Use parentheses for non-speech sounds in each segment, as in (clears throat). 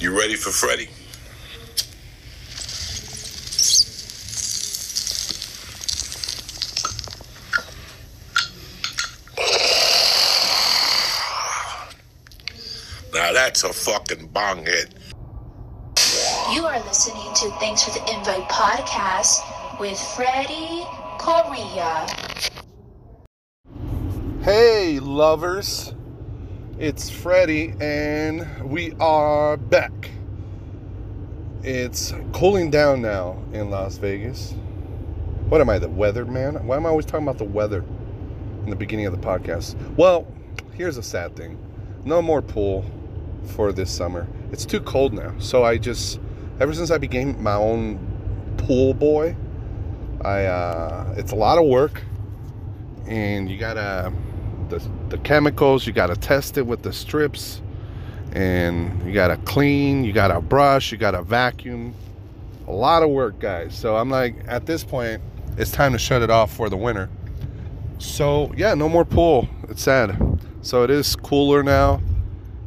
You ready for Freddy? Now that's a fucking bong hit. You are listening to Thanks for the Invite podcast with Freddie Correa. Hey, lovers. It's Freddie, and we are back. It's cooling down now in Las Vegas. What am I, the weather man? Why am I always talking about the weather in the beginning of the podcast? Well, here's a sad thing no more pool for this summer. It's too cold now. So I just, ever since I became my own pool boy, I, uh, it's a lot of work, and you gotta, the, the chemicals, you gotta test it with the strips, and you gotta clean, you gotta brush, you gotta vacuum. A lot of work, guys. So I'm like, at this point, it's time to shut it off for the winter. So yeah, no more pool. It's sad. So it is cooler now.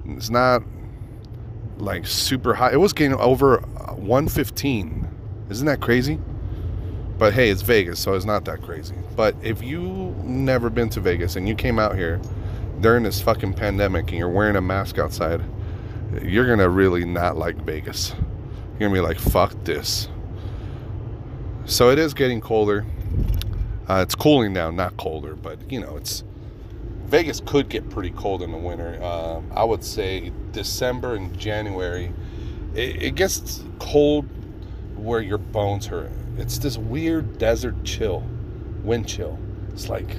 It's not like super hot. It was getting over uh, 115. Isn't that crazy? But hey, it's Vegas, so it's not that crazy. But if you never been to Vegas and you came out here during this fucking pandemic and you're wearing a mask outside, you're gonna really not like Vegas. You're gonna be like, fuck this. So it is getting colder. Uh, it's cooling down, not colder, but you know, it's Vegas could get pretty cold in the winter. Uh, I would say December and January, it, it gets cold where your bones hurt. It's this weird desert chill, wind chill. It's like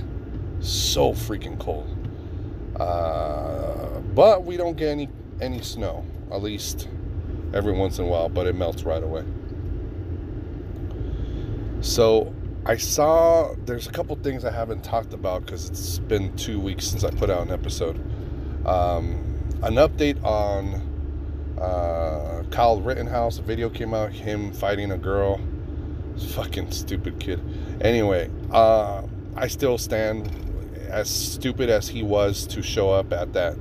so freaking cold. Uh, but we don't get any any snow, at least every once in a while. But it melts right away. So I saw there's a couple things I haven't talked about because it's been two weeks since I put out an episode. Um, an update on uh, Kyle Rittenhouse. A video came out him fighting a girl. Fucking stupid kid. Anyway, uh, I still stand as stupid as he was to show up at that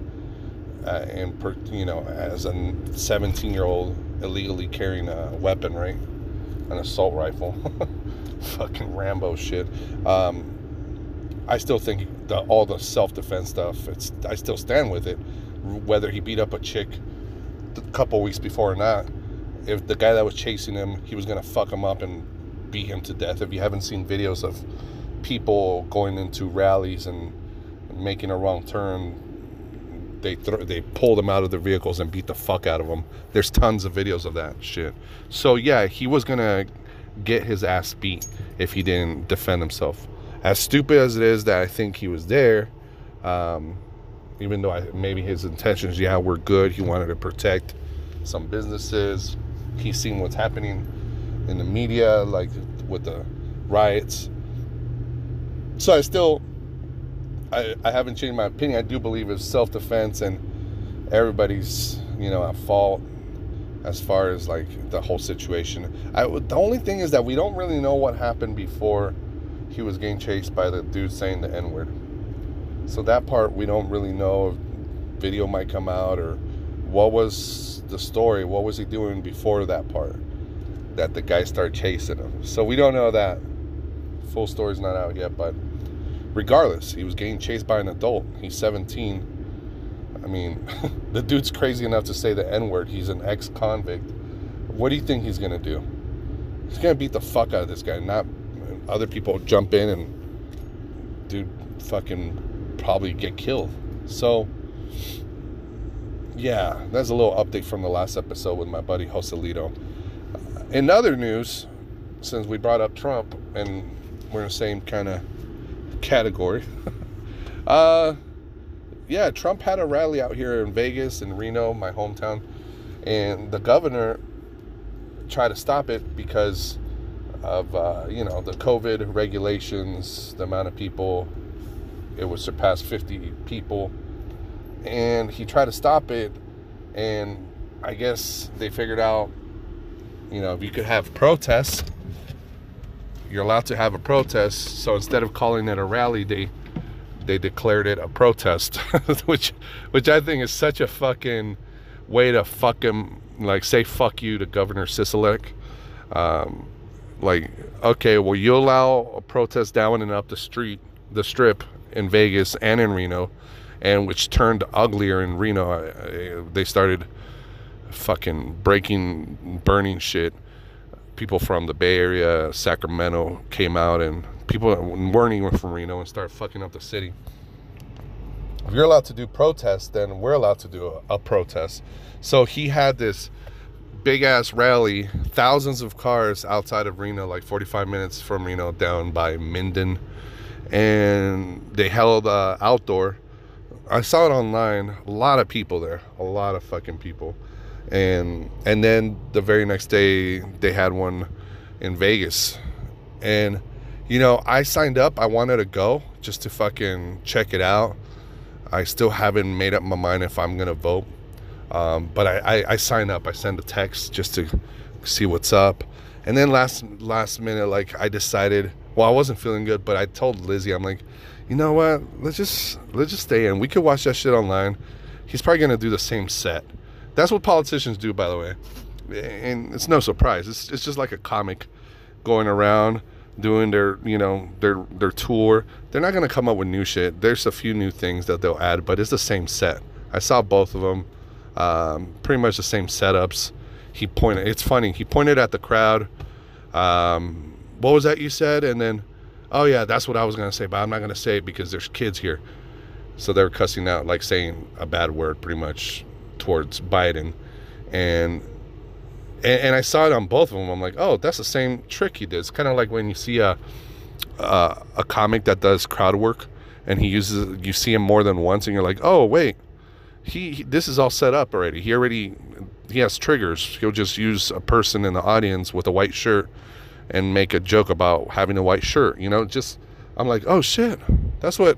uh, and per, you know as a 17 year old illegally carrying a weapon, right? An assault rifle. (laughs) fucking Rambo shit. Um, I still think the, all the self defense stuff. It's I still stand with it, whether he beat up a chick a couple weeks before or not. If the guy that was chasing him, he was gonna fuck him up and beat him to death. If you haven't seen videos of people going into rallies and making a wrong turn, they th- they pull them out of their vehicles and beat the fuck out of them. There's tons of videos of that shit. So yeah, he was gonna get his ass beat if he didn't defend himself. As stupid as it is that I think he was there, um, even though I, maybe his intentions, yeah, were good. He wanted to protect some businesses. He's seen what's happening in the media, like with the riots. So I still, I, I haven't changed my opinion. I do believe it's self-defense and everybody's, you know, at fault as far as like the whole situation. I, the only thing is that we don't really know what happened before he was getting chased by the dude saying the N word. So that part we don't really know. If video might come out or what was the story? What was he doing before that part? That the guy started chasing him. So we don't know that. Full story's not out yet, but regardless, he was getting chased by an adult. He's 17 I mean, (laughs) the dude's crazy enough to say the N word. He's an ex convict. What do you think he's going to do? He's going to beat the fuck out of this guy, not other people jump in and dude fucking probably get killed. So, yeah, that's a little update from the last episode with my buddy Joselito. In other news, since we brought up Trump and we're in the same kind of category, (laughs) uh, yeah, Trump had a rally out here in Vegas and Reno, my hometown, and the governor tried to stop it because of uh, you know the COVID regulations, the amount of people. It would surpass 50 people, and he tried to stop it, and I guess they figured out, you know, if you could have protests, you're allowed to have a protest. So instead of calling it a rally, they they declared it a protest, (laughs) which which I think is such a fucking way to fuck him, like say fuck you to Governor Sisolak. Um, like, okay, well, you allow a protest down and up the street, the strip in Vegas and in Reno, and which turned uglier in Reno. They started fucking breaking, burning shit. People from the Bay Area, Sacramento came out, and people weren't even from Reno and started fucking up the city. If you're allowed to do protests, then we're allowed to do a, a protest. So he had this big ass rally, thousands of cars outside of Reno, like 45 minutes from Reno, down by Minden, and they held uh, outdoor. I saw it online. A lot of people there, a lot of fucking people, and and then the very next day they had one in Vegas, and you know I signed up. I wanted to go just to fucking check it out. I still haven't made up my mind if I'm gonna vote um, but I, I, I sign up. I send a text just to see what's up. And then last last minute, like I decided. Well, I wasn't feeling good, but I told Lizzie, I'm like, you know what? Let's just let's just stay in. We could watch that shit online. He's probably gonna do the same set. That's what politicians do, by the way. And it's no surprise. It's it's just like a comic going around doing their you know their their tour. They're not gonna come up with new shit. There's a few new things that they'll add, but it's the same set. I saw both of them um, pretty much the same setups. He pointed. It's funny. He pointed at the crowd. Um, what was that you said? And then, oh yeah, that's what I was gonna say, but I'm not gonna say it because there's kids here. So they were cussing out, like saying a bad word, pretty much towards Biden, and and, and I saw it on both of them. I'm like, oh, that's the same trick he did. It's kind of like when you see a, a a comic that does crowd work, and he uses you see him more than once, and you're like, oh wait he, he, this is all set up already. He already he has triggers. He'll just use a person in the audience with a white shirt and make a joke about having a white shirt. You know, just I'm like, oh shit, that's what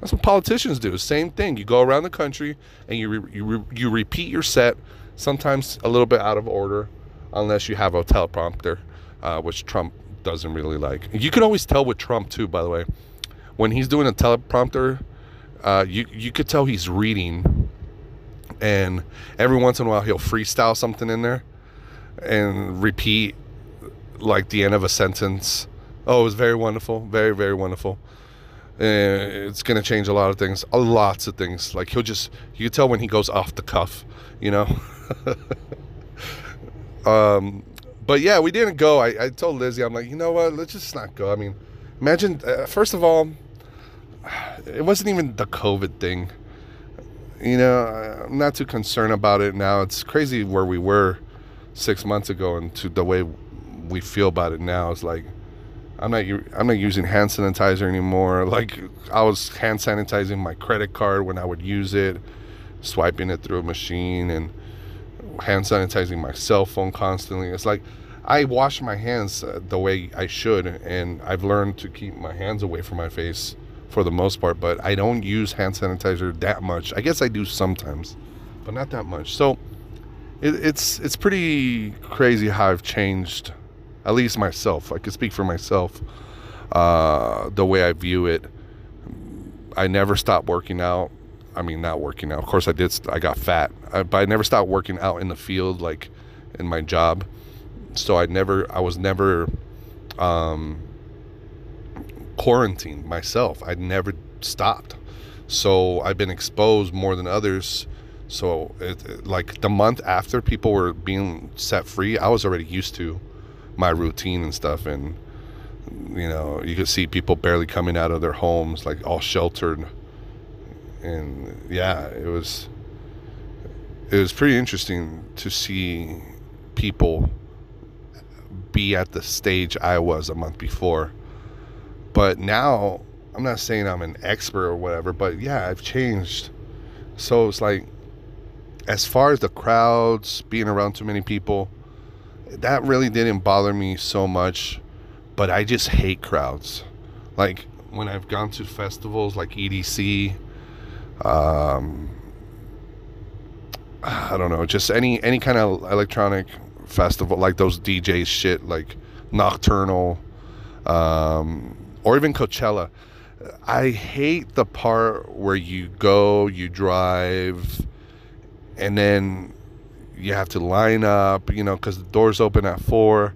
that's what politicians do. Same thing. You go around the country and you re, you re, you repeat your set, sometimes a little bit out of order, unless you have a teleprompter, uh, which Trump doesn't really like. You can always tell with Trump too, by the way, when he's doing a teleprompter uh, you you could tell he's reading, and every once in a while he'll freestyle something in there, and repeat like the end of a sentence. Oh, it was very wonderful, very very wonderful. And it's gonna change a lot of things, a lots of things. Like he'll just you tell when he goes off the cuff, you know. (laughs) um, but yeah, we didn't go. I, I told Lizzie, I'm like, you know what? Let's just not go. I mean, imagine uh, first of all it wasn't even the COVID thing. You know, I'm not too concerned about it now. It's crazy where we were six months ago and to the way we feel about it now. is like I'm not I'm not using hand sanitizer anymore. (laughs) Like I was hand sanitizing my credit card when I would use it, swiping it through a machine, and hand sanitizing my cell phone constantly. It's like I wash my hands uh, the way I should, and I've learned to keep my hands away from my face for the most part, but I don't use hand sanitizer that much. I guess I do sometimes, but not that much. So it, it's it's pretty crazy how I've changed, at least myself. I could speak for myself. Uh, the way I view it, I never stopped working out. I mean, not working out. Of course, I did. I got fat, I, but I never stopped working out in the field, like in my job. So I never, I was never. Um, quarantined myself. I never stopped. So I've been exposed more than others. So, it, like the month after people were being set free, I was already used to my routine and stuff. And, you know, you could see people barely coming out of their homes, like all sheltered. And yeah, it was, it was pretty interesting to see people be at the stage I was a month before but now, I'm not saying I'm an expert or whatever, but yeah, I've changed. So it's like, as far as the crowds, being around too many people, that really didn't bother me so much. But I just hate crowds. Like when I've gone to festivals like EDC, um, I don't know, just any any kind of electronic festival like those DJs shit, like Nocturnal, um, or even Coachella. I hate the part where you go, you drive, and then you have to line up, you know, because the doors open at four.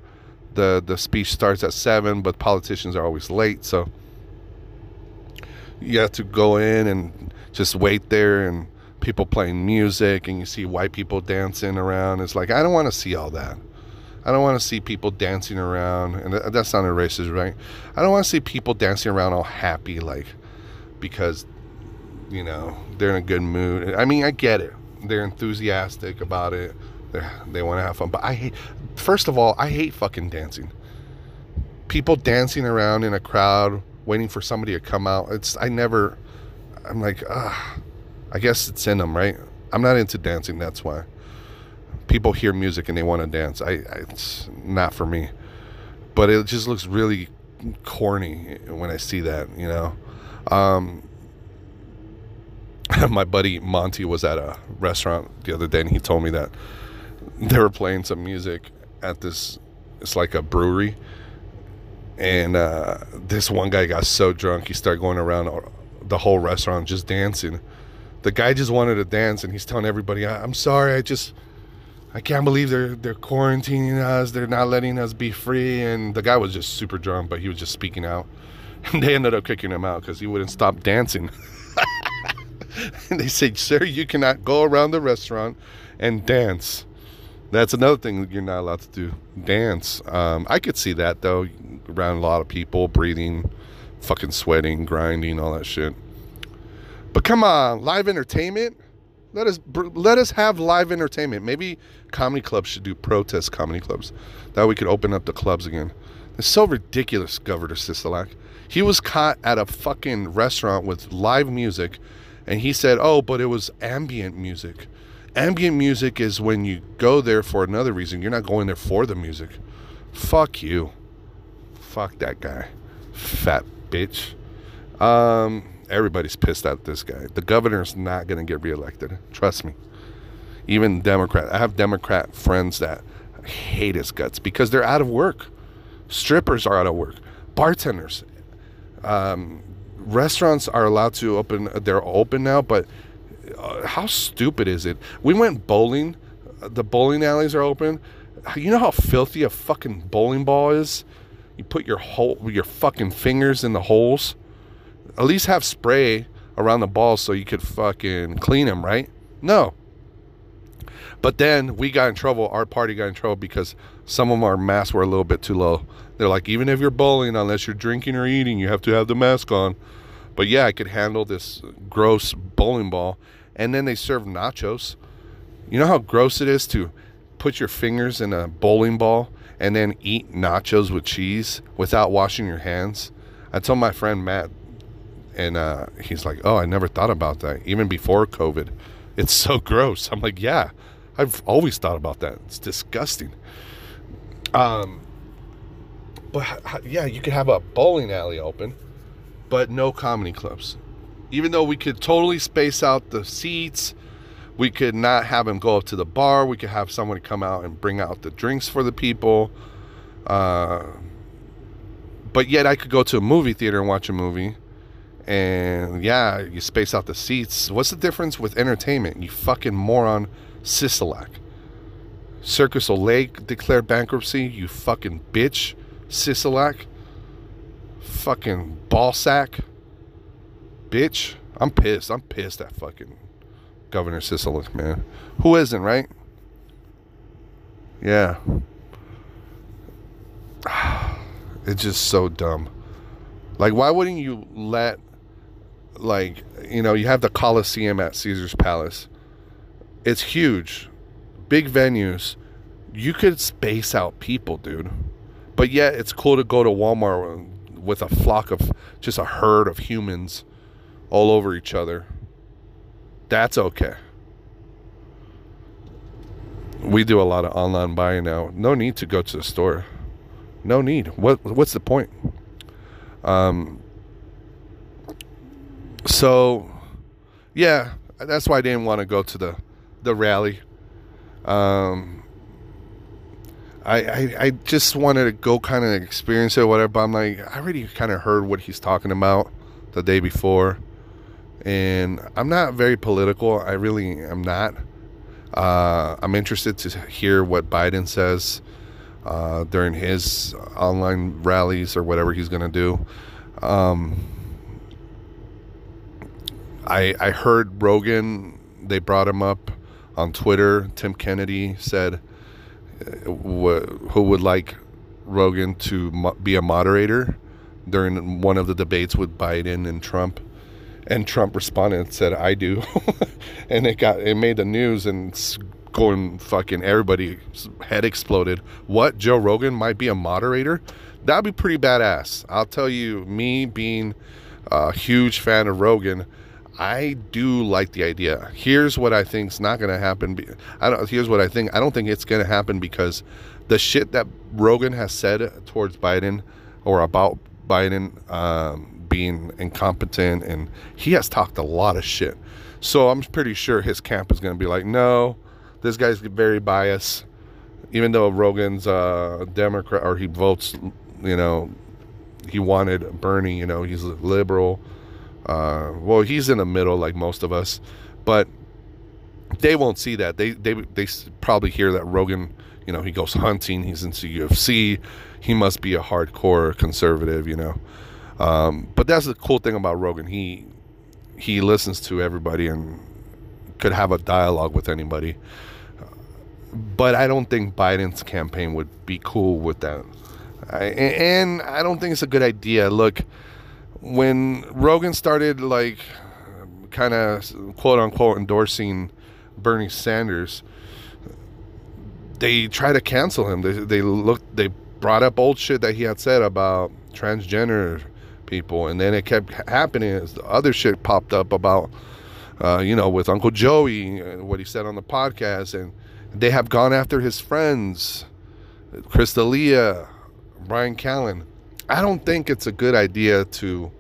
The the speech starts at seven, but politicians are always late, so you have to go in and just wait there and people playing music and you see white people dancing around. It's like I don't want to see all that. I don't want to see people dancing around, and that's not sounded racist, right? I don't want to see people dancing around all happy, like because you know they're in a good mood. I mean, I get it; they're enthusiastic about it. They they want to have fun, but I hate. First of all, I hate fucking dancing. People dancing around in a crowd, waiting for somebody to come out. It's I never. I'm like, ah, I guess it's in them, right? I'm not into dancing. That's why people hear music and they want to dance. I, I, it's not for me. But it just looks really corny when I see that, you know. Um, (laughs) my buddy Monty was at a restaurant the other day and he told me that they were playing some music at this it's like a brewery and uh, this one guy got so drunk he started going around the whole restaurant just dancing the guy just wanted to dance and he's telling everybody i'm sorry i just I can't believe they're they're quarantining us. They're not letting us be free. And the guy was just super drunk, but he was just speaking out. (laughs) And they ended up kicking him out because he wouldn't stop dancing. (laughs) (laughs) and they said, "Sir, you cannot go around the restaurant and dance." That's another thing you're not allowed to do. Dance. Um, I could see that though, around a lot of people, breathing, fucking sweating, grinding, all that shit. But come on, live entertainment. Let us let us have live entertainment. Maybe comedy clubs should do protest comedy clubs. That we could open up the clubs again. It's so ridiculous, Governor Sisolak. He was caught at a fucking restaurant with live music, and he said, "Oh, but it was ambient music." Ambient music is when you go there for another reason. You're not going there for the music. Fuck you. Fuck that guy. Fat bitch. Um, everybody's pissed at this guy. The governor's not going to get reelected. Trust me. Even Democrat. I have Democrat friends that hate his guts because they're out of work. Strippers are out of work. Bartenders. Um, restaurants are allowed to open. They're open now, but uh, how stupid is it? We went bowling. The bowling alleys are open. You know how filthy a fucking bowling ball is? You put your whole your fucking fingers in the holes at least have spray around the balls so you could fucking clean them, right? No. But then we got in trouble. Our party got in trouble because some of our masks were a little bit too low. They're like, even if you're bowling, unless you're drinking or eating, you have to have the mask on. But yeah, I could handle this gross bowling ball. And then they serve nachos. You know how gross it is to put your fingers in a bowling ball and then eat nachos with cheese without washing your hands? I told my friend Matt and uh, he's like, "Oh, I never thought about that. Even before COVID, it's so (laughs) gross." I'm like, "Yeah, I've always thought about that. It's disgusting." Um, but yeah, you could have a bowling alley open, but no comedy clubs. Even though we could totally space out the seats, we could not have them go up to the bar. We could have someone come out and bring out the drinks for the people. Uh, but yet, I could go to a movie theater and watch a movie and yeah, you space out the seats. What's the difference with entertainment? You fucking moron, Sisolak. Cirque du Soleil declared bankruptcy. You fucking bitch, Sisolak. Fucking ballsack, bitch. I'm pissed. I'm pissed at fucking Governor Sisolak, man. Who isn't, right? Yeah. (sighs) It's just so dumb. Like, why wouldn't you let like you know you have the coliseum at caesar's palace it's huge. Big venues. You could space out people dude. But yet it's cool to go to walmart with a flock of just a herd of humans all over each other. That's okay. We do a lot of online buying now. No need to go to the store. No need. What what's the point? Um so yeah that's why i didn't want to go to the the rally um I, I, I just wanted to go kind of experience it or whatever but i'm like i already kind of heard what he's talking about the day before and i'm not very political i really am not Uh, I'm interested to hear what Biden says uh, during his online rallies or whatever he's going to do. Um, I I heard Rogan. They brought him up on Twitter. Tim Kennedy said uh, who would like Rogan to be a moderator during one of the debates with Biden and Trump. And Trump responded and said, "I do," (laughs) and it got it made the news and going fucking everybody head exploded. What Joe Rogan might be a moderator? That'd be pretty badass. I'll tell you, me being a huge fan of Rogan, I do like the idea. Here's what I think's not going to happen. I don't. Here's what I think. I don't think it's going to happen because the shit that Rogan has said towards Biden or about Biden um, being incompetent, and he has talked a lot of shit. So I'm pretty sure his camp is going to be like, no, this guy's very biased. Even though Rogan's a Democrat or he votes, you know, he wanted Bernie. You know, he's liberal. Uh, well, he's in the middle like most of us, but they won't see that. They they they probably hear that Rogan, you know, he goes hunting, he's into UFC, he must be a hardcore conservative, you know. Um, but that's the cool thing about Rogan. He he listens to everybody and could have a dialogue with anybody. But I don't think Biden's campaign would be cool with that. I, and I don't think it's a good idea. Look, when Rogan started like kind of quote unquote endorsing Bernie Sanders, they tried to cancel him. They they looked they brought up old shit that he had said about transgender people, and then it kept happening as the other shit popped up about, uh, you know, with Uncle Joey, what he said on the podcast, and they have gone after his friends, Chris D'Elia, Bryan Callen. I don't think it's a good idea to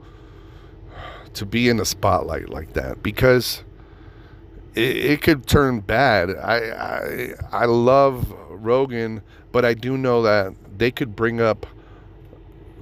to be in the spotlight like that because it, it could turn bad. I, I I love Rogan, but I do know that they could bring up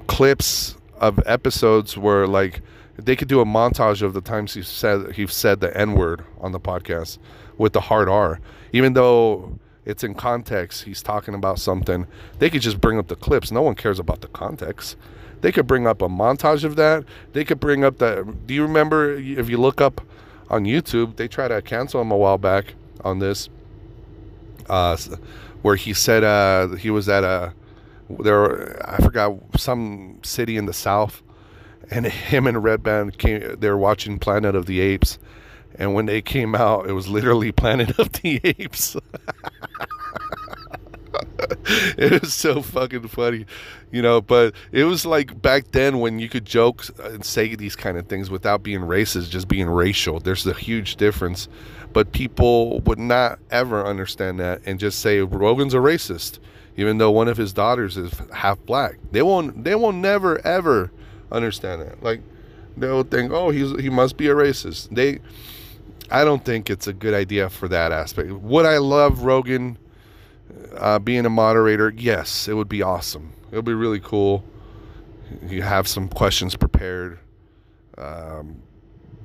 clips of episodes where like they could do a montage of the times he said he said the N word on the podcast with the hard R, even though it's in context. He's talking about something. They could just bring up the clips. No one cares about the context. They could bring up a montage of that. They could bring up that. Do you remember if you look up on YouTube? They tried to cancel him a while back on this, uh, where he said uh, he was at a there I forgot some city in the south, and (laughs) him and Redban came. They were watching Planet of the Apes, and when they came out, it was literally (laughs) Planet of the Apes. (laughs) (laughs) it was so fucking funny, you know. But it was like back then when you could joke and say these kind of things without being racist, just being racial. There's a huge difference. But people would not ever understand that and just say Rogan's a racist even though one of his daughters is half black. They won't they won't never ever understand that. Like they'll think, oh, he's he must be a racist. They I don't think it's a good idea for that aspect. Would I love Rogan uh, being a moderator? Yes, it would be awesome. It would be really cool. You have some questions prepared. Um,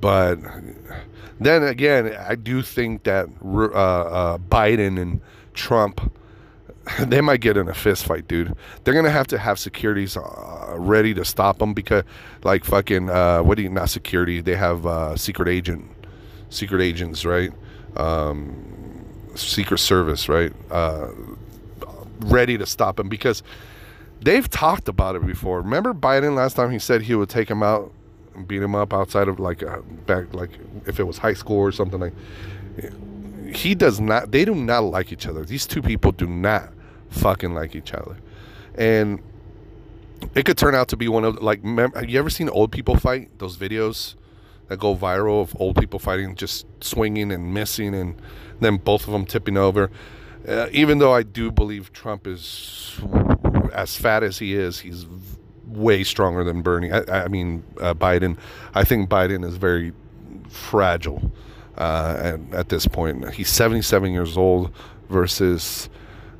but then again, I do think that uh, uh, Biden and Trump (laughs) they might get in a fist fight, dude. They're gonna have to have securities uh, ready to stop them because, like, fucking, uh, what do you? Not security. They have uh, secret agent, secret agents, right? Um, secret service, right? Uh, ready to stop him because they've talked about it before. Remember Biden last time he said he would take him out and beat him up outside of like a, back, like if it was high school or something like. He does not. They do not like each other. These two people do not fucking like each other. And it could turn out to be one of like have you ever seen old people fight those videos that go viral of old people fighting just swinging and missing and then both of them tipping over uh, even though i do believe trump is as fat as he is he's way stronger than bernie i, I mean uh, biden i think biden is very fragile uh, at, at this point he's 77 years old versus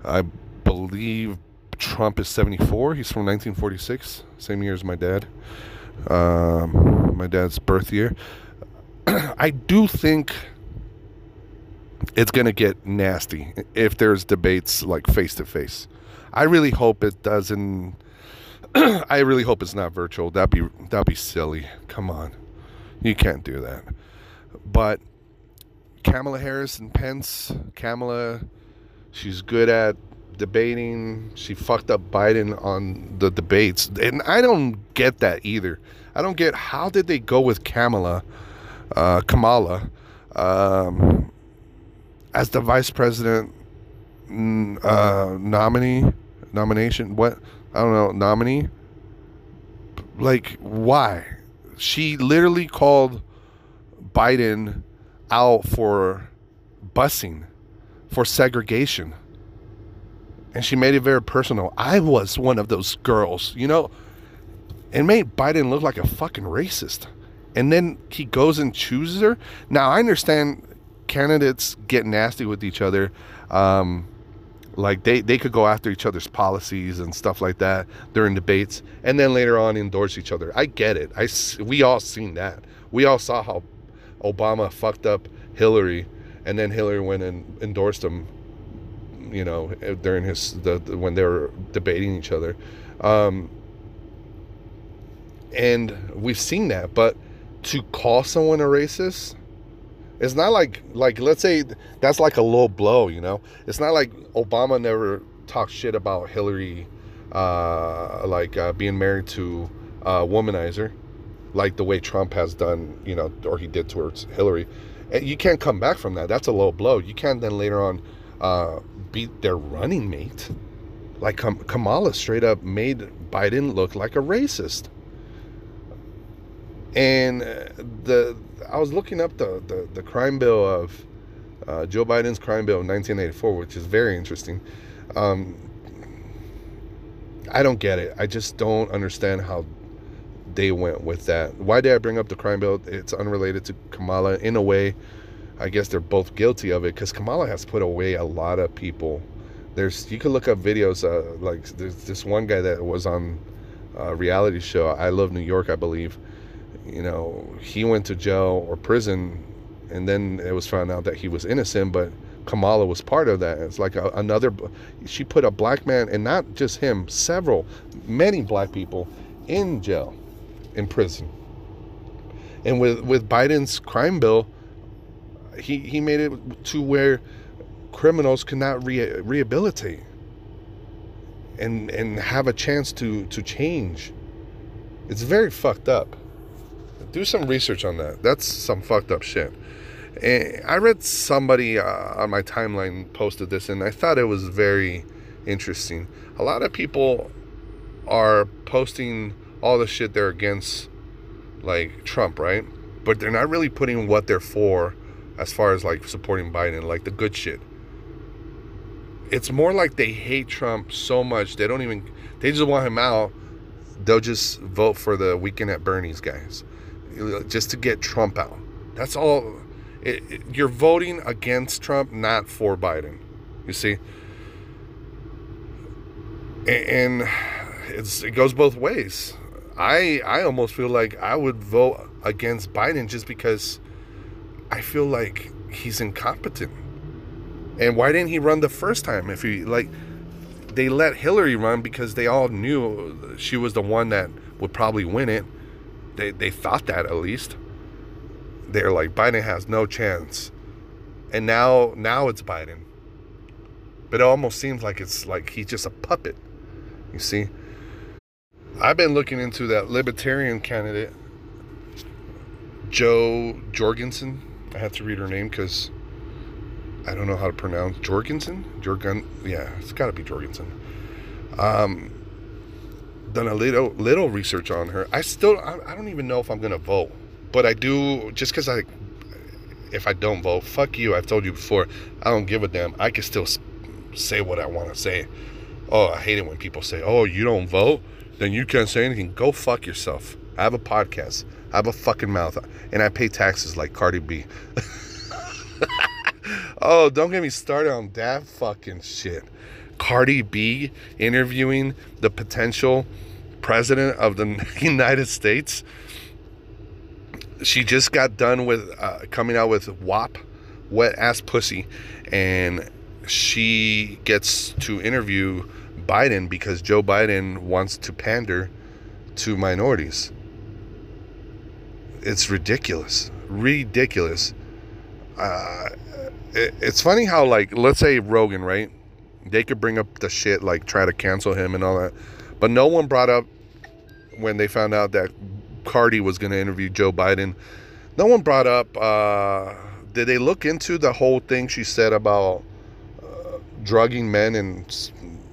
i believe Trump is 74. He's from 1946, same year as my dad. Um, my dad's birth year. (clears throat) I do think it's gonna get nasty if there's debates like face to face. I really hope it doesn't. (clears throat) I really hope it's not virtual. That'd be that'd be silly. Come on, you can't do that. But Kamala Harris and Pence, Kamala, she's good at debating. She fucked up Biden on the debates, and I don't get that either. I don't get how did they go with Kamala, uh, Kamala, um, as the vice president uh, nominee, nomination. What I don't know, nominee. Like why? She literally called Biden out for busing, for segregation. And she made it very personal. I was one of those girls, you know, and made Biden look like a fucking racist. And then he goes and chooses her. Now, I understand candidates get nasty with each other. Um, like they, they could go after each other's policies and stuff like that during debates and then later on endorse each other. I get it. I, we all seen that. We all saw how Obama fucked up Hillary, and then Hillary went and endorsed him. You know, during his the, the when they were debating each other, um, and we've seen that. But to call someone a racist, it's not like like let's say that's like a low blow. You know, it's not like Obama never talked shit about Hillary, uh, like uh, being married to a womanizer like the way Trump has done, you know, or he did towards Hillary. And you can't come back from that. That's a low blow. You can't then later on uh, beat their running mate. Like Kamala straight up made Biden look like a racist. And uh, the I was looking up the, the, the crime bill of uh, Joe Biden's crime bill in 1984, which is very interesting. Um, I don't get it. I just don't understand how they went with that. Why did I bring up the crime bill? It's unrelated to Kamala in a way. I guess they're both guilty of it because Kamala has put away a lot of people. There's you can look up videos uh, like there's this one guy that was on a reality show I Love New York I believe. You know he went to jail or prison, and then it was found out that he was innocent, but Kamala was part of that. It's like a, another. She put a black man, and not just him, several, many black people in jail in prison. And with, with Biden's crime bill, he, he made it to where criminals cannot re- rehabilitate and and have a chance to to change. It's very fucked up. Do some research on that. That's some fucked up shit. And I read somebody uh, on my timeline posted this, and I thought it was very interesting. A lot of people are posting all the shit they're against, like Trump, right? But they're not really putting what they're for as far as like supporting Biden, like the good shit. It's more like they hate Trump so much they don't even they just want him out. They'll just vote for the weekend at Bernie's guys, just to get Trump out. That's all. It, it, you're voting against Trump, not for Biden. You see, and, and it goes both ways. I I almost feel like I would vote against Biden just because I feel like he's incompetent. And why didn't he run the first time? If he like they let Hillary run because they all knew she was the one that would probably win it. They they thought that at least. They're like Biden has no chance. And now now it's Biden. But it almost seems like it's like he's just a puppet. You see? I've been looking into that libertarian candidate, Jo Jorgensen. I have to read her name because I don't know how to pronounce Jorgensen. Jorgen, yeah, it's got to be Jorgensen. Um, done a little little research on her. I still I, I don't even know if I'm gonna vote, but I do just because I if I don't vote, fuck you. I've told you before. I don't give a damn. I can still say what I want to say. Oh, I hate it when people say, "Oh, you don't vote." then you can't say anything. Go fuck yourself. I have a podcast. I have a fucking mouth. And I pay taxes like Cardi B. (laughs) oh, don't get me started on that fucking shit. Cardi B interviewing the potential president of the (laughs) United States. She just got done with uh, coming out with WAP, wet ass pussy, and she gets to interview Biden because Joe Biden wants to pander to minorities. It's ridiculous, ridiculous. Uh, it, it's funny how like let's say Rogan, right? They could bring up the shit like try to cancel him and all that, but no one brought up when they found out that Cardi was going to interview Joe Biden. No one brought up. Uh, did they look into the whole thing she said about uh, drugging men and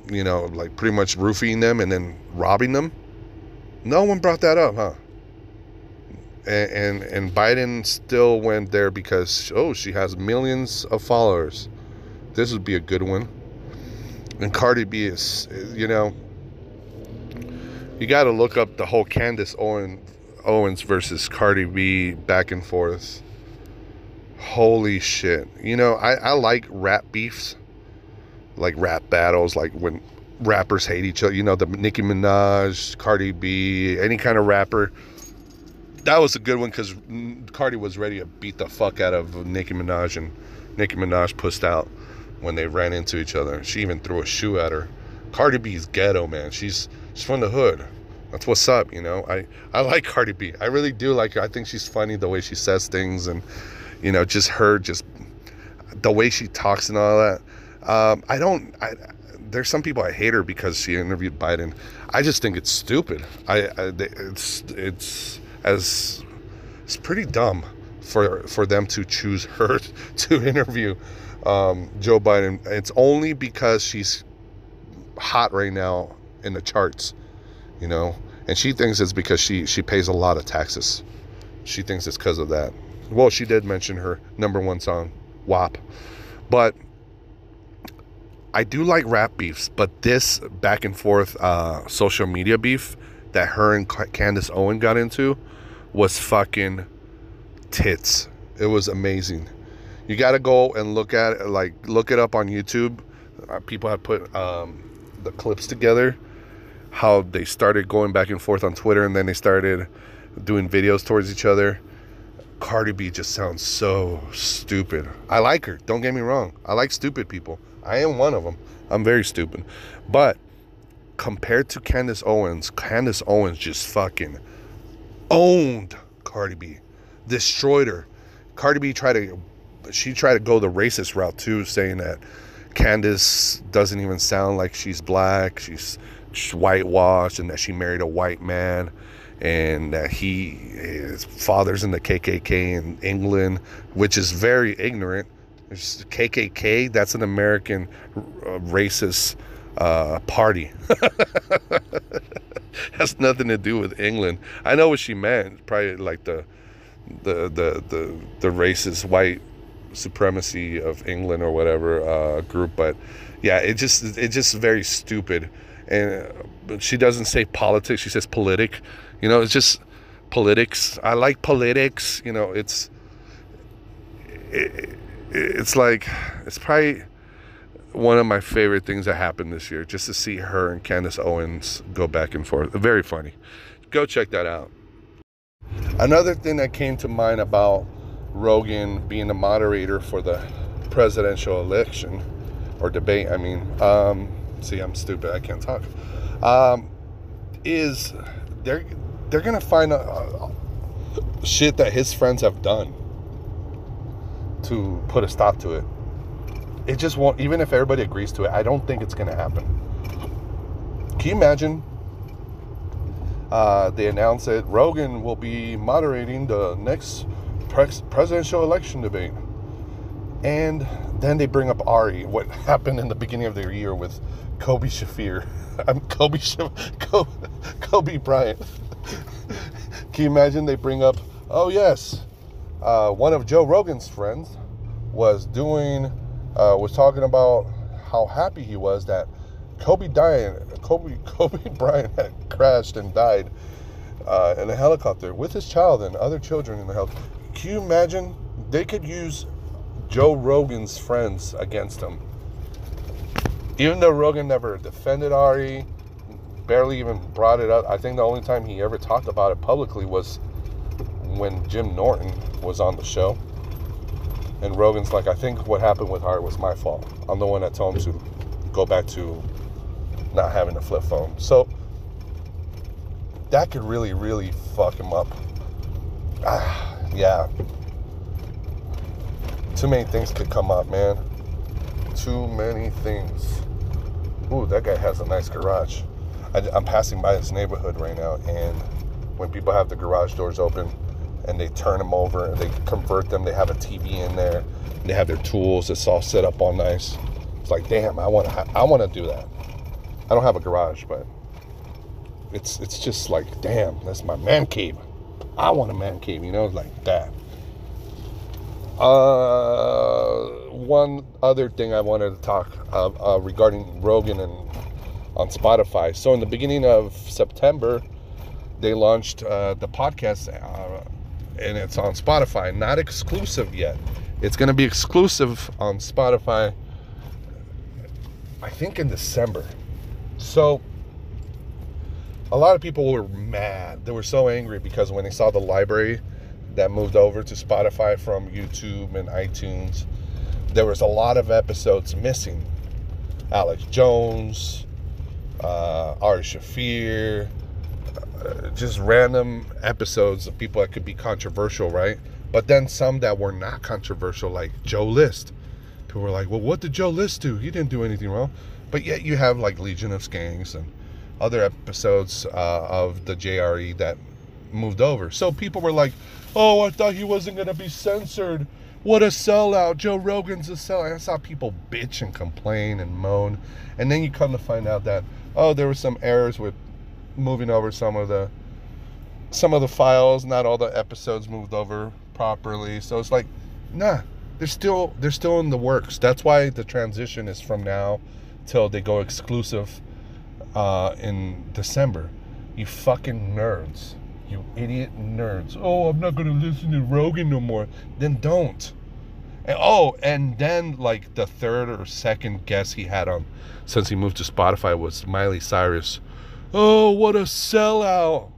you know like pretty much roofing them and then robbing them? No one brought that up, huh? And, and and Biden still went there because oh she has millions of followers. This would be a good one. And Cardi B is you know you got to look up the whole Candace Owen Owens versus Cardi B back and forth. Holy shit. You know, I, I like rap beefs, like rap battles, like when rappers hate each other. You know, the Nicki Minaj, Cardi B, any kind of rapper. That was a good one because Cardi was ready to beat the fuck out of Nicki Minaj, and Nicki Minaj pushed out when they ran into each other. She even threw a shoe at her. Cardi B's ghetto, man. She's she's from the hood. That's what's up, you know. I I like Cardi B. I really do like her. I think she's funny the way she says things, and you know, just her, just the way she talks and all that. Um, I don't. I, there's some people I hate her because she interviewed Biden. I just think it's stupid. I, I it's it's as it's pretty dumb for for them to choose her (laughs) to interview um, Joe Biden. It's only because she's hot right now in the charts, you know, and she thinks it's because she she pays a lot of taxes. She thinks it's because of that. Well, she did mention her number one song, WAP, but I do like rap beefs, but this back and forth uh, social media beef that her and Candace Owen got into was fucking tits. It was amazing. You got to go and look at it, like look it up on YouTube. Uh, people have put um, the clips together, how they started going back and forth on Twitter, and then they started doing videos towards each other. Cardi B just sounds so stupid. I like her. Don't get me wrong. I like stupid people. I am one of them. I'm very stupid, but compared to Candace Owens, Candace Owens just fucking owned Cardi B, destroyed her. Cardi B tried to, she tried to go the racist route too, saying that Candace doesn't even sound like she's black, she's, whitewashed, and that she married a white man, and that he his father's in the KKK in England, which is very ignorant. KKK, that's an American uh, racist uh, party. (laughs) Has nothing to do with England. I know what she meant. Probably like the the the the, the racist white supremacy of England or whatever uh, group, but yeah, it just it just very stupid. And she doesn't say politics; she says politic. You know, it's just politics. I like politics. You know, it's it, it's like it's probably one of my favorite things that happened this year just to see her and Candace Owens go back and forth. Very funny. Go check that out. Another thing that came to mind about Rogan being the moderator for the presidential election or debate, I mean, um, see, I'm stupid, I can't talk. Um, is they're they're gonna find a, a shit that his friends have done to put a stop to it. It just won't even if everybody agrees to it i don't think it's going to happen. Can you imagine? Uh, they announce that rogan will be moderating the next pres- presidential election debate and then they bring up ari what (laughs) happened in the beginning of their year with kobe shaffir (laughs) i'm kobe (laughs) kobe, kobe bryant can you imagine they bring up oh yes uh, one of joe rogan's friends was doing uh, was talking about how happy he was that Kobe dying, Kobe Kobe Bryant had crashed and died uh, in a helicopter with his child and other children in the helicopter. Can you imagine? They could use Joe Rogan's friends against him. Even though Rogan never defended Ari, barely even brought it up. I think the only time he ever talked about it publicly was when Jim Norton was on the show And Rogan's like, I think what happened with Ari was my fault. I'm the one that told him to go back to not having a flip phone. So that could really, really fuck him up. Ah, yeah. Too many things could come up, man. Too many things. Ooh, that guy has a nice garage. I, I'm passing by his neighborhood right now, and when people have the garage doors open and they turn them over and they convert them, they have a TV in there, they have their tools. It's all set up all nice. It's like, damn, I want to, I want to do that. I don't have a garage, but it's it's just like, damn, that's my man cave. I want a man cave, you know, like that. Uh, one other thing I wanted to talk uh, uh, regarding Rogan and on Spotify. So in the beginning of September, they launched uh, the podcast, uh, and it's on Spotify. Not exclusive yet. It's going to be exclusive on Spotify. I think in December. So a lot of people were mad. They were so angry because when they saw the library that moved over to Spotify from YouTube and iTunes, there was a lot of episodes missing. Alex Jones, uh, Ari Shaffir, uh, just random episodes of people that could be controversial, right? But then some that were not controversial, like Joe List. People were like, well, what did Joe List do? He didn't do anything wrong. But yet you have like Legion of Skanks and other episodes uh, of the JRE that moved over. So people were like, oh, I thought he wasn't going to be censored. What a sellout. Joe Rogan's a sellout. I saw people bitch and complain and moan. And then you come to find out that, oh, there were some errors with moving over some of the some of the files not all the episodes moved over properly so it's like nah they're still they're still in the works that's why the transition is from now till they go exclusive uh, in december you fucking nerds you idiot nerds oh i'm not gonna listen to rogan no more then don't and, oh and then like the third or second guest he had on since he moved to spotify was miley cyrus oh, what a sellout.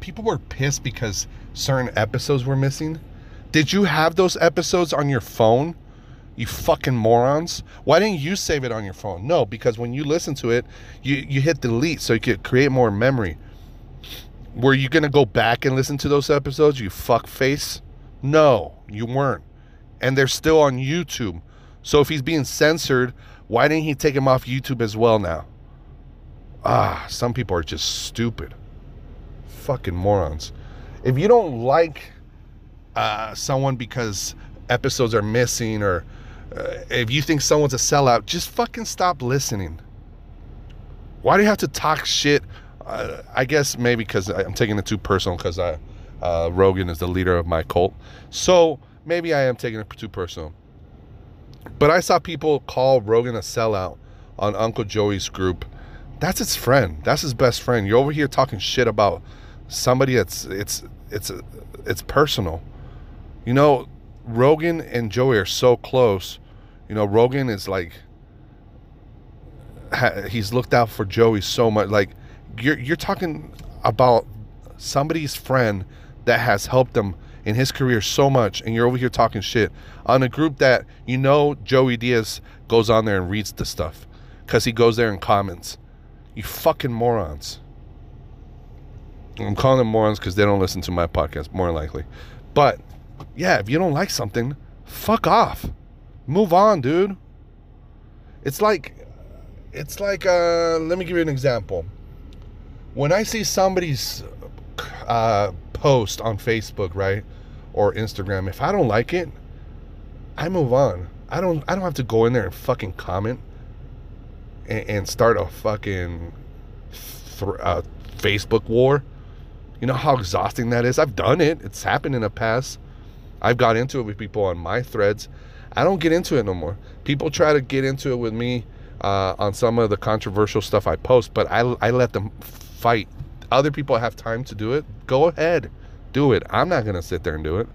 People were pissed because certain episodes were missing. Did you have those episodes on your phone? You fucking morons. Why didn't you save it on your phone? No, because when you listen to it, you, you hit delete so you could create more memory. Were you going to go back and listen to those episodes, you fuck face? No, you weren't. And they're still on YouTube. So if he's being censored, why didn't he take him off YouTube as well now? Ah, some people are just stupid. Fucking morons. If you don't like uh, someone because episodes are missing or uh, if you think someone's a sellout, just fucking stop listening. Why do you have to talk shit? Uh, I guess maybe because I'm taking it too personal because I uh, Rogan is the leader of my cult. So maybe I am taking it too personal. But I saw people call Rogan a sellout on Uncle Joey's group that's his friend. That's his best friend. You're over here talking shit about somebody that's it's it's it's personal. You know, Rogan and Joey are so close. You know, Rogan is like he's looked out for Joey so much. Like you're you're talking about somebody's friend that has helped him in his career so much, and you're over here talking shit on a group that you know Joey Diaz goes on there and reads the stuff because he goes there and comments you fucking morons. I'm calling them morons because they don't listen to my podcast, more likely. But yeah, if you don't like something, fuck off. Move on, dude. It's like, it's like, uh, let me give you an example. When I see somebody's uh, post on Facebook, right, or Instagram, if I don't like it, I move on. I don't. I don't have to go in there and fucking comment and, and start a fucking th- uh, Facebook war. You know how exhausting that is? I've done it. It's happened in the past. I've got into it with people on my threads. I don't get into it no more. People try to get into it with me uh, on some of the controversial stuff I post, but I, I let them fight. Other people have time to do it. Go ahead, do it. I'm not going to sit there and do it.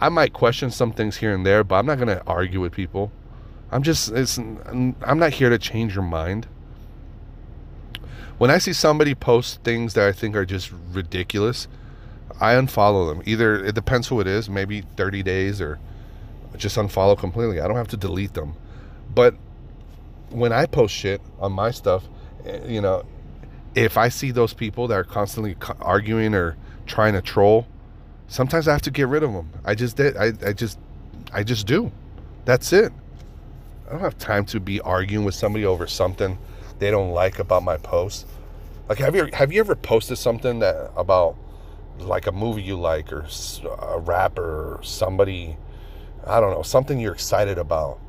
I might question some things here and there, but I'm not going to argue with people. I'm just, it's, I'm not here to change your mind. When I see somebody post things that I think are just ridiculous, I unfollow them. Either it depends who it is, maybe 30 days or just unfollow completely. I don't have to delete them. But when I post shit on my stuff, eh, you know, if I see those people that are constantly arguing or trying to troll, sometimes I have to get rid of them. I just did. I, I just, I just do. That's it. I don't have time to be arguing with somebody over something they don't like about my post. Like, have you have you ever posted something that about like a movie you like or a rapper or somebody, I don't know, something you're excited about,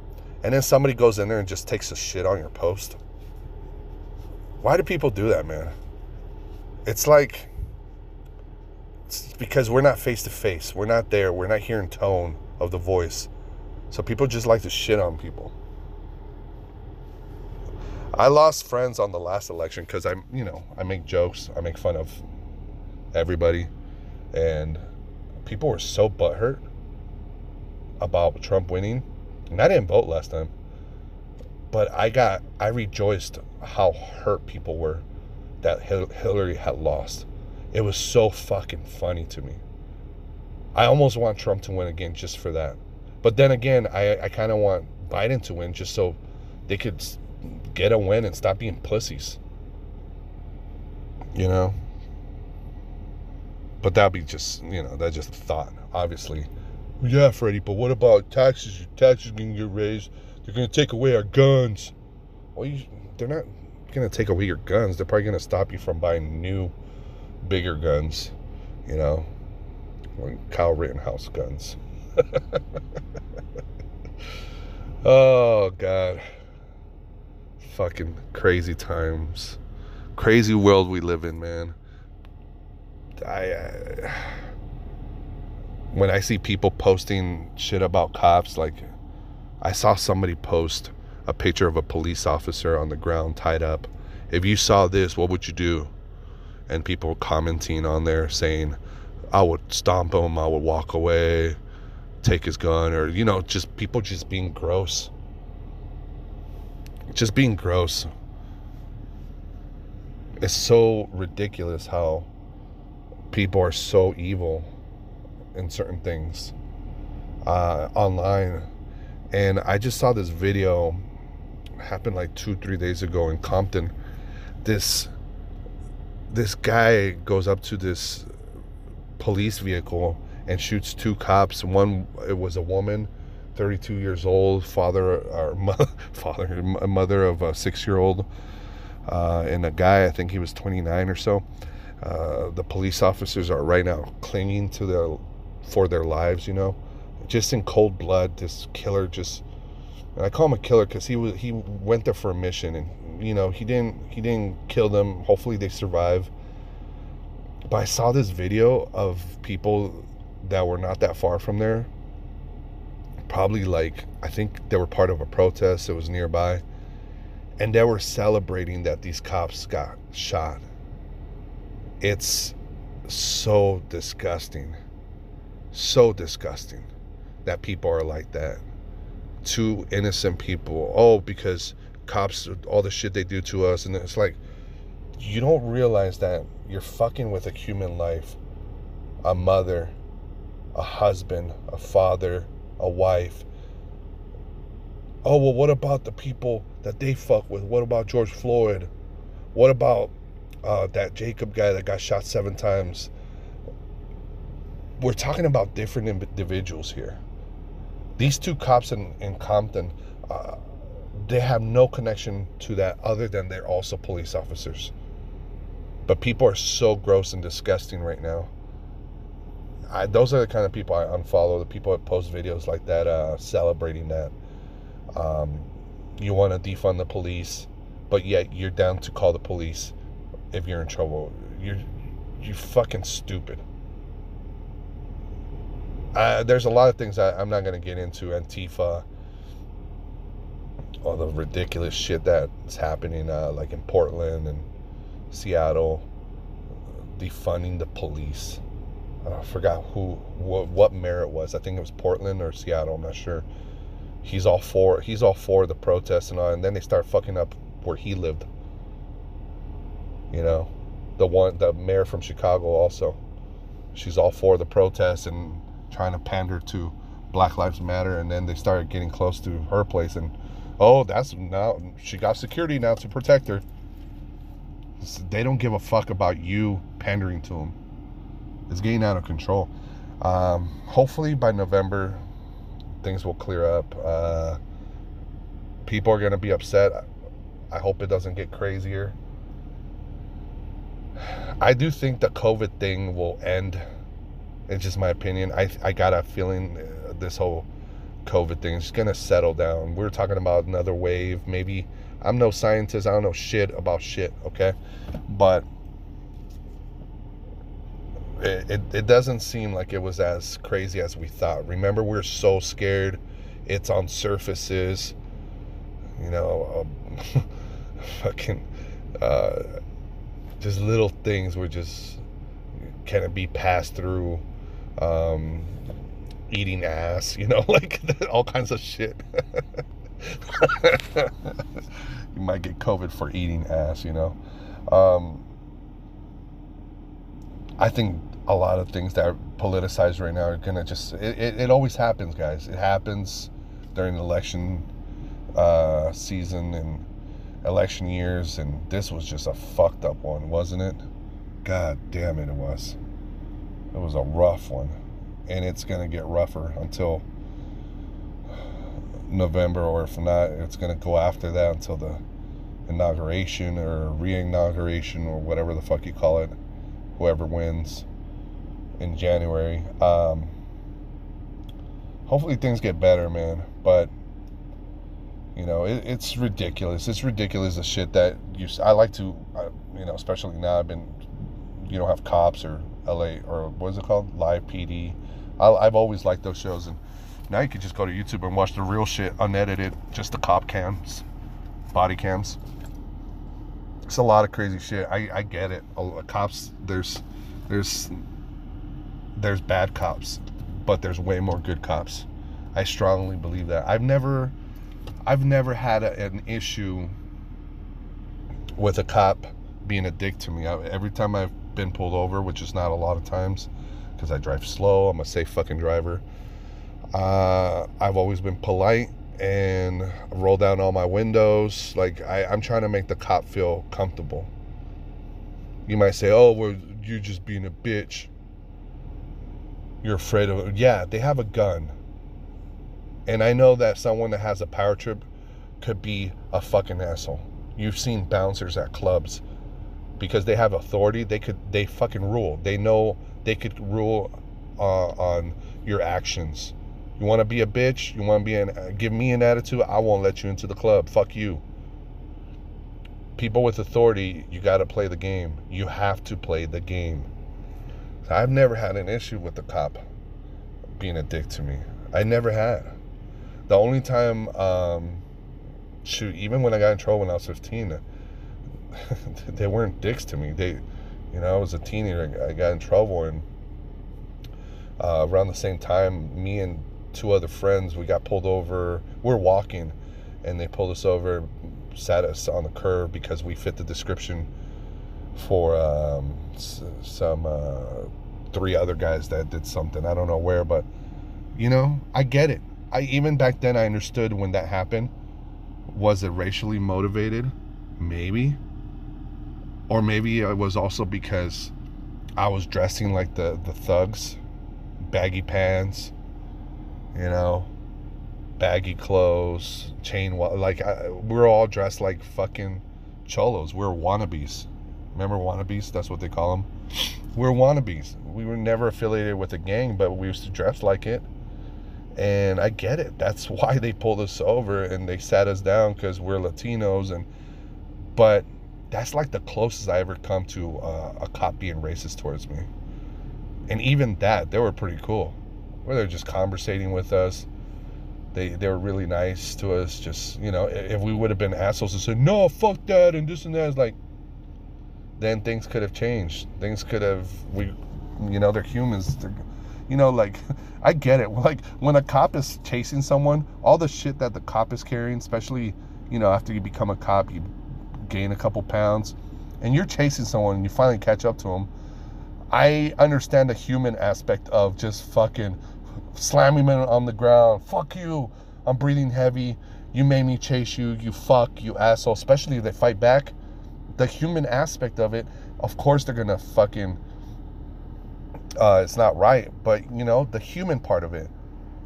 and then somebody goes in there and just takes a shit on your post? Why do people do that, man? It's like it's because we're not face to face. We're not there. We're not hearing tone of the voice. So people just like to shit on people. I lost friends on the last election because I'm, you know, I make jokes, I make fun of everybody, and people were so butthurt about Trump winning. And I didn't vote last time, but I got, I rejoiced how hurt people were that Hillary had lost. It was so fucking funny to me. I almost want Trump to win again just for that. But then again, I, I kind of want Biden to win just so they could get a win and stop being pussies. You know? But that'd be just, you know, that's just a thought, obviously. Yeah, Freddie, but what about taxes? Your taxes are going to get raised. They're going to take away our guns. Well, you, they're not going to take away your guns. They're probably going to stop you from buying new, bigger guns, you know, like Kyle Rittenhouse guns. (laughs) oh, God fucking crazy times, crazy world we live in, man. I, uh, when I see people posting shit about cops, like I saw somebody post a picture of a police officer on the ground tied up. If you saw this, what would you do? And people commenting on there saying, I would stomp him, I would walk away, take his gun, or, you know, just people just being gross just being gross. It's so ridiculous how people are so evil in certain things uh, online. And I just saw this video happened like two, three days ago in Compton. This this guy goes up to this police vehicle and shoots two cops. One it was a woman 32 years old, father or (laughs) mother, father, mother of a six-year-old, uh, and a guy. I think he was 29 or so. Uh, the police officers are right now clinging to their for their lives. You know, just in cold blood. This killer just. And I call him a killer because he was he went there for a mission, and you know he didn't he didn't kill them. Hopefully they survive. But I saw this video of people that were not that far from there probably like I think they were part of a protest that was nearby, and they were celebrating that these cops got shot. It's so disgusting, so disgusting that people are like that. Two innocent people, oh, because cops, all the shit they do to us, and it's like you don't realize that you're fucking with a human life, a mother, a husband, a father, a wife. Oh, well, what about the people that they fuck with? What about George Floyd? What about uh, that Jacob guy that got shot seven times? We're talking about different individuals here. These two cops in, in Compton, uh, they have no connection to that other than they're also police officers. But people are so gross and disgusting right now. I, those are the kind of people I unfollow. The people that post videos like that, uh, celebrating that. Um, you want to defund the police, but yet you're down to call the police if you're in trouble. You're you fucking stupid. There's a lot of things I, I'm not gonna get into. Antifa, all the ridiculous shit that's happening, uh, like in Portland and Seattle, defunding the police. I forgot who what, what mayor it was. I think it was Portland or Seattle. I'm not sure. He's all for he's all for the protests and all, and then they start fucking up where he lived. You know, the one the mayor from Chicago also. She's all for the protests and trying to pander to Black Lives Matter, and then they started getting close to her place, and oh, that's now she got security now to protect her. They don't give a fuck about you pandering to them. It's getting out of control. Um, hopefully by November, things will clear up. Uh, people are going to be upset. I hope it doesn't get crazier. I do think the COVID thing will end. It's just my opinion. I I got a feeling uh, this whole COVID thing is going to settle down. We are talking about another wave. Maybe I'm no scientist. I don't know shit about shit. Okay, but it, it, it doesn't seem like it was as crazy as we thought. Remember, we are so scared. It's on surfaces. You know, um, (laughs) fucking. Uh, just little things were just can it be passed through um, eating ass (laughs) you know like (laughs) all kinds of shit. (laughs) You might get covid for eating ass you know. Um, i think a lot of things that are politicized right now are gonna just it, it, it always happens guys. It happens during election uh, season and election years, and this was just a fucked up one, wasn't it? God damn it, it was. It was a rough one, and it's gonna get rougher until November, or if not, it's gonna go after that until the inauguration or re-inauguration or whatever the fuck you call it. Whoever wins in January. Um, hopefully things get better, man. But you know, it, it's ridiculous. It's ridiculous the shit that you. I like to, you know, especially now I've been, you don't have cops or LA or what is it called, Live PD. I, I've always liked those shows, and now you can just go to YouTube and watch the real shit, unedited, just the cop cams, body cams. It's a lot of crazy shit. I, I get it. Cops, there's, there's, there's bad cops, but there's way more good cops. I strongly believe that. I've never I've never had a, an issue with a cop being a dick to me. I, every time I've been pulled over, which is not a lot of times, because I drive slow, I'm a safe fucking driver. Uh, I've always been polite and roll down all my windows. Like I, I'm trying to make the cop feel comfortable. You might say, "Oh, well, you're just being a bitch. You're afraid of it." Yeah, they have a gun. And I know that someone that has a power trip could be a fucking asshole. You've seen bouncers at clubs because they have authority. They could they fucking rule. They know they could rule uh, on your actions. You want to be a bitch? You want to be an uh, give me an attitude? I won't let you into the club. Fuck you. People with authority, you got to play the game. You have to play the game. I've never had an issue with the cop being a dick to me. I never had. The only time, um, shoot, even when I got in trouble when I was 15, (laughs) they weren't dicks to me. They, you know, I was a teenager. I got in trouble, and uh, around the same time, me and two other friends, we got pulled over. We're walking, and they pulled us over, sat us on the curb because we fit the description for um, some uh, three other guys that did something. I don't know where, but you know, I get it. I even back then I understood when that happened. Was it racially motivated? Maybe. Or maybe it was also because I was dressing like the the thugs, baggy pants, you know, baggy clothes, chain like I, we are all dressed like fucking cholos. We we're wannabes. Remember wannabes? That's what they call them. We're wannabes. We were never affiliated with a gang, but we used to dress like it and I get it. That's (laughs) why they pulled us over and they sat us down because we're Latinos. And but that's like the closest I ever come to uh, a cop being racist towards me. And even that, they were pretty cool. Where they're just conversating with us. They they were really nice to us. Just you know, if we would have been assholes and said no, fuck that and this and that, it's like then things could have changed. Things could have we, you know, they're humans. They're, you know, like (laughs) I get it. (laughs) Like when a cop is chasing someone, all the shit that the cop is carrying, especially you know after you become a cop, you gain a couple pounds, and you're chasing someone and you finally catch up to them. I understand the human aspect of just fucking slamming him on the ground. Fuck you. I'm breathing heavy. You made me chase you. You fuck. You asshole. Especially if they fight back. The human aspect of it, of course, they're gonna fucking. Uh, it's not right, but you know the human part of it.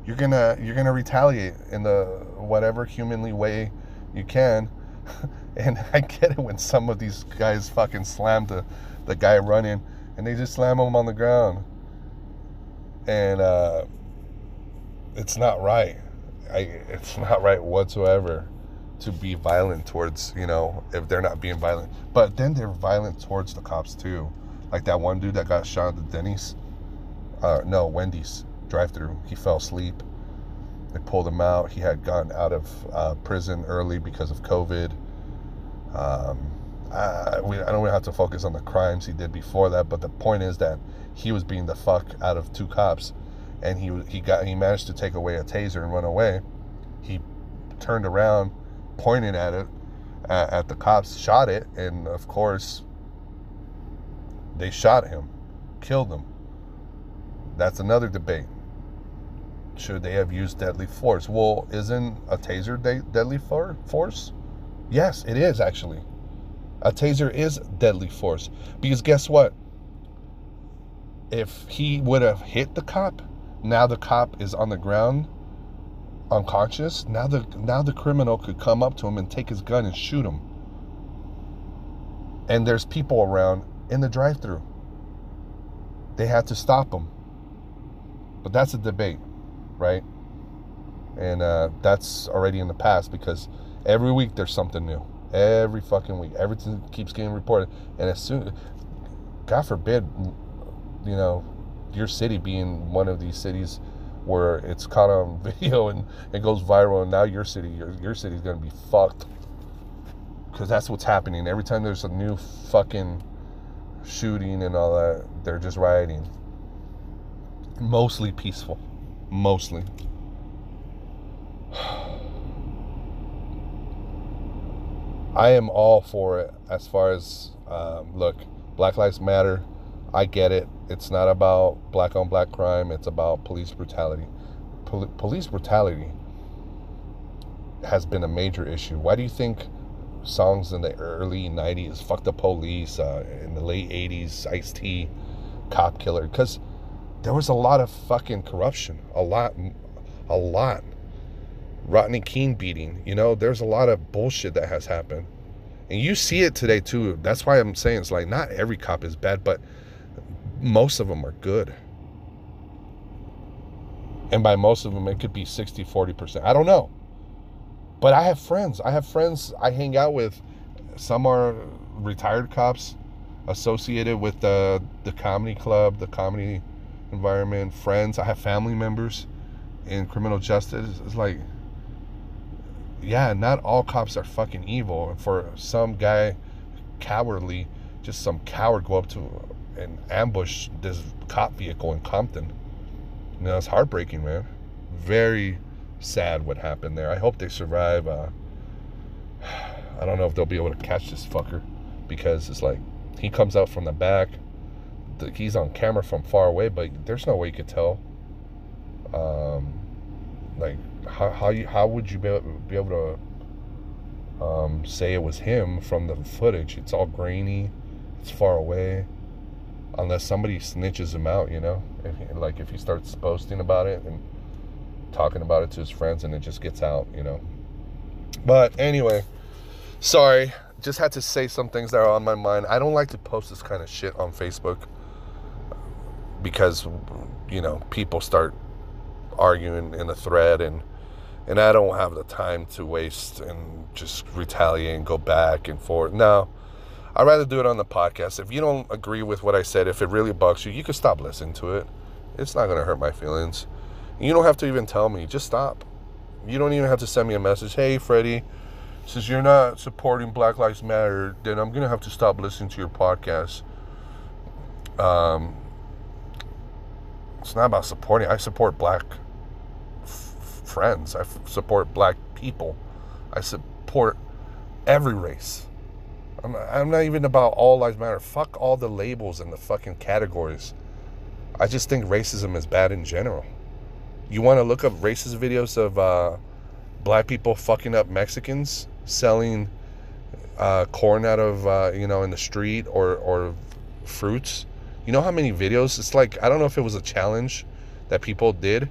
You're gonna you're gonna retaliate in the whatever humanly way you can. (laughs) and I get it when some of these guys fucking slam the the guy running and they just slam him on the ground. And uh, it's not right. I, it's not right whatsoever to be violent towards, you know, if they're not being violent. But then they're violent towards the cops too. Like that one dude that got shot at the Denny's. Uh, no, Wendy's drive through. He fell asleep. They pulled him out. He had gotten out of uh, prison early because of COVID. Um, I, we, I don't have to focus on the crimes he did before that, but the point is that he was being the fuck out of two cops, and he he got he managed to take away a taser and run away. He turned around, pointed at it, at, at the cops, shot it, and of course, they shot him, killed him. That's another debate. Should they have used deadly force? Well, isn't a taser de- deadly for- force? Yes, it is actually. A taser is deadly force because guess what? If he would have hit the cop, now the cop is on the ground unconscious. Now the now the criminal could come up to him and take his gun and shoot him. And there's people around in the drive-through. They had to stop him. But that's a debate, right? And uh, that's already in the past because every week there's something new. Every fucking week, everything keeps getting reported. And as soon, God forbid, you know, your city being one of these cities where it's caught on (laughs) video and it goes viral, and now your city, your your city's gonna be fucked. Because that's what's happening. Every time there's a new fucking shooting and all that, they're just rioting. Mostly peaceful. Mostly. (sighs) I am all for it as far as um, look, Black Lives Matter. I get it. It's not about black on black crime. It's about police brutality. Pol- police brutality has been a major issue. Why do you think songs in the early '90s, "Fuck the Police," uh, in the late '80s, Ice T, "Cop Killer"? Because there was a lot of fucking corruption. A lot, a lot. Rodney King beating. You know, there's a lot of bullshit that has happened. And you see it today too. That's why I'm saying it's like not every cop is bad, but most of them are good. And by most of them, it could be 60, 40%. I don't know. But I have friends. I have friends I hang out with. Some are retired cops associated with the, the comedy club, the comedy environment, friends. I have family members in criminal justice. It's like, yeah, not all cops are fucking evil. For some guy, cowardly, just some coward go up to and ambush this cop vehicle in Compton. You know, it's heartbreaking, man. Very sad what happened there. I hope they survive. Uh, (sighs) I don't know if they'll be able to catch this fucker because it's like he comes out from the back. The, he's on camera from far away, but there's no way you could tell. Um, like how how you how would you be able, be able to um, say it was him from the footage? It's all grainy. It's far away. Unless somebody snitches him out, you know, if, like if he starts posting about it and talking about it to his friends, and it just gets out, you know. But anyway, sorry, just had to say some things that are on my mind. I don't like to post this kind of shit on Facebook because you know people start arguing in a thread and and I don't have the time to waste and just retaliate and go back and forth. No. I'd rather do it on the podcast. If you don't agree with what I said, if it really bugs you, you can stop listening to it. It's not going to hurt my feelings. You don't have to even tell me. Just stop. You don't even have to send me a message. Hey, Freddie, since you're not supporting Black Lives Matter, then I'm going to have to stop listening to your podcast. Um, it's not about supporting. I support black f- friends. I f- support black people. I support every race. I'm, I'm not even about all lives matter. Fuck all the labels and the fucking categories. I just think racism is bad in general. You want to look up racist videos of uh, black people fucking up Mexicans selling uh, corn out of uh, you know in the street or or fruits. You know how many videos? It's like I don't know if it was a challenge that people did.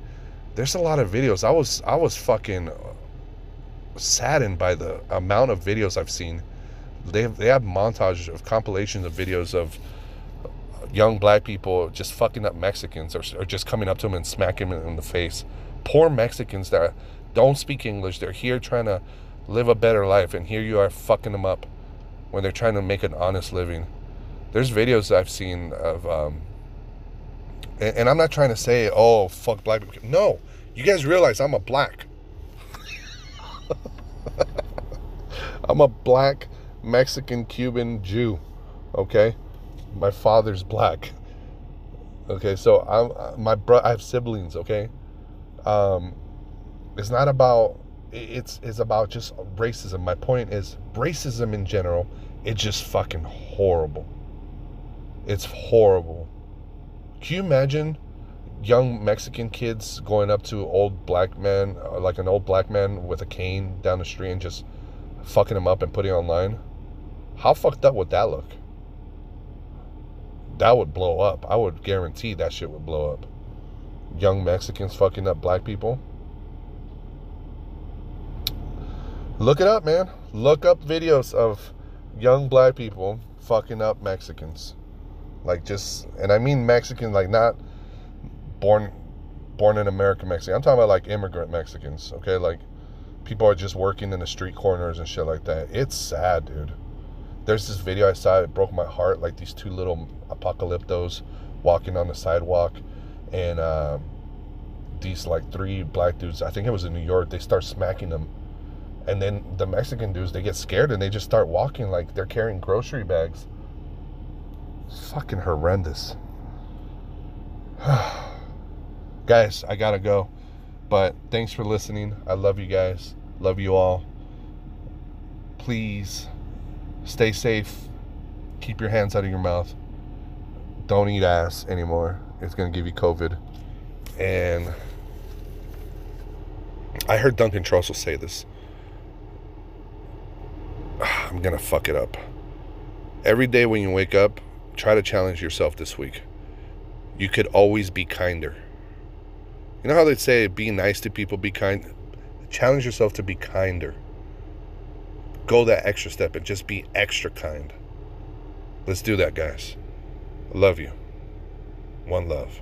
There's a lot of videos. I was I was fucking saddened by the amount of videos I've seen. They have, they have montage of compilations of videos of young black people just fucking up Mexicans or, or just coming up to them and smacking them in the face. Poor Mexicans that don't speak English. They're here trying to live a better life, and here you are fucking them up when they're trying to make an honest living. There's videos I've seen of, um, and, and I'm not trying to say, oh, fuck black people. No, you guys realize I'm a black. (laughs) I'm a black Mexican Cuban Jew, okay? My father's black. Okay, so I'm my bro. I have siblings. Okay, um, it's not about. It's it's about just racism. My point is racism in general. It's just fucking horrible. It's horrible. Can you imagine young Mexican kids going up to old black men, uh, like an old black man with a cane down the street and just fucking him up and putting online? How fucked up would that look? that would blow up. I would guarantee that shit would blow up. Young Mexicans fucking up black people. Look it up, man. Look up videos of young black people fucking up Mexicans. Like just and I mean Mexican like not born born in America Mexican. I'm talking about like immigrant Mexicans, okay? Like people are just working in the street corners and shit like that. It's sad, dude there's this video I saw, it broke my heart. Like these two little apocalyptos walking on the sidewalk, and um, these like three black dudes, I think it was in New York, they start smacking them. And then the Mexican dudes, they get scared and they just start walking like they're carrying grocery bags. Fucking horrendous. (sighs) guys, I gotta go. But thanks for listening. I love you guys. Love you all. Please Stay safe. Keep your hands out of your mouth. Don't eat ass anymore. It's to give you COVID. And I heard Duncan Trussell say this. (sighs) I'm to fuck it up. Every day when you wake up, try to challenge yourself this week. You could always be kinder. You know how they say be nice to people, be kind? Challenge yourself to be kinder go that extra step and just be extra kind. Let's do that, guys. Love you. One love.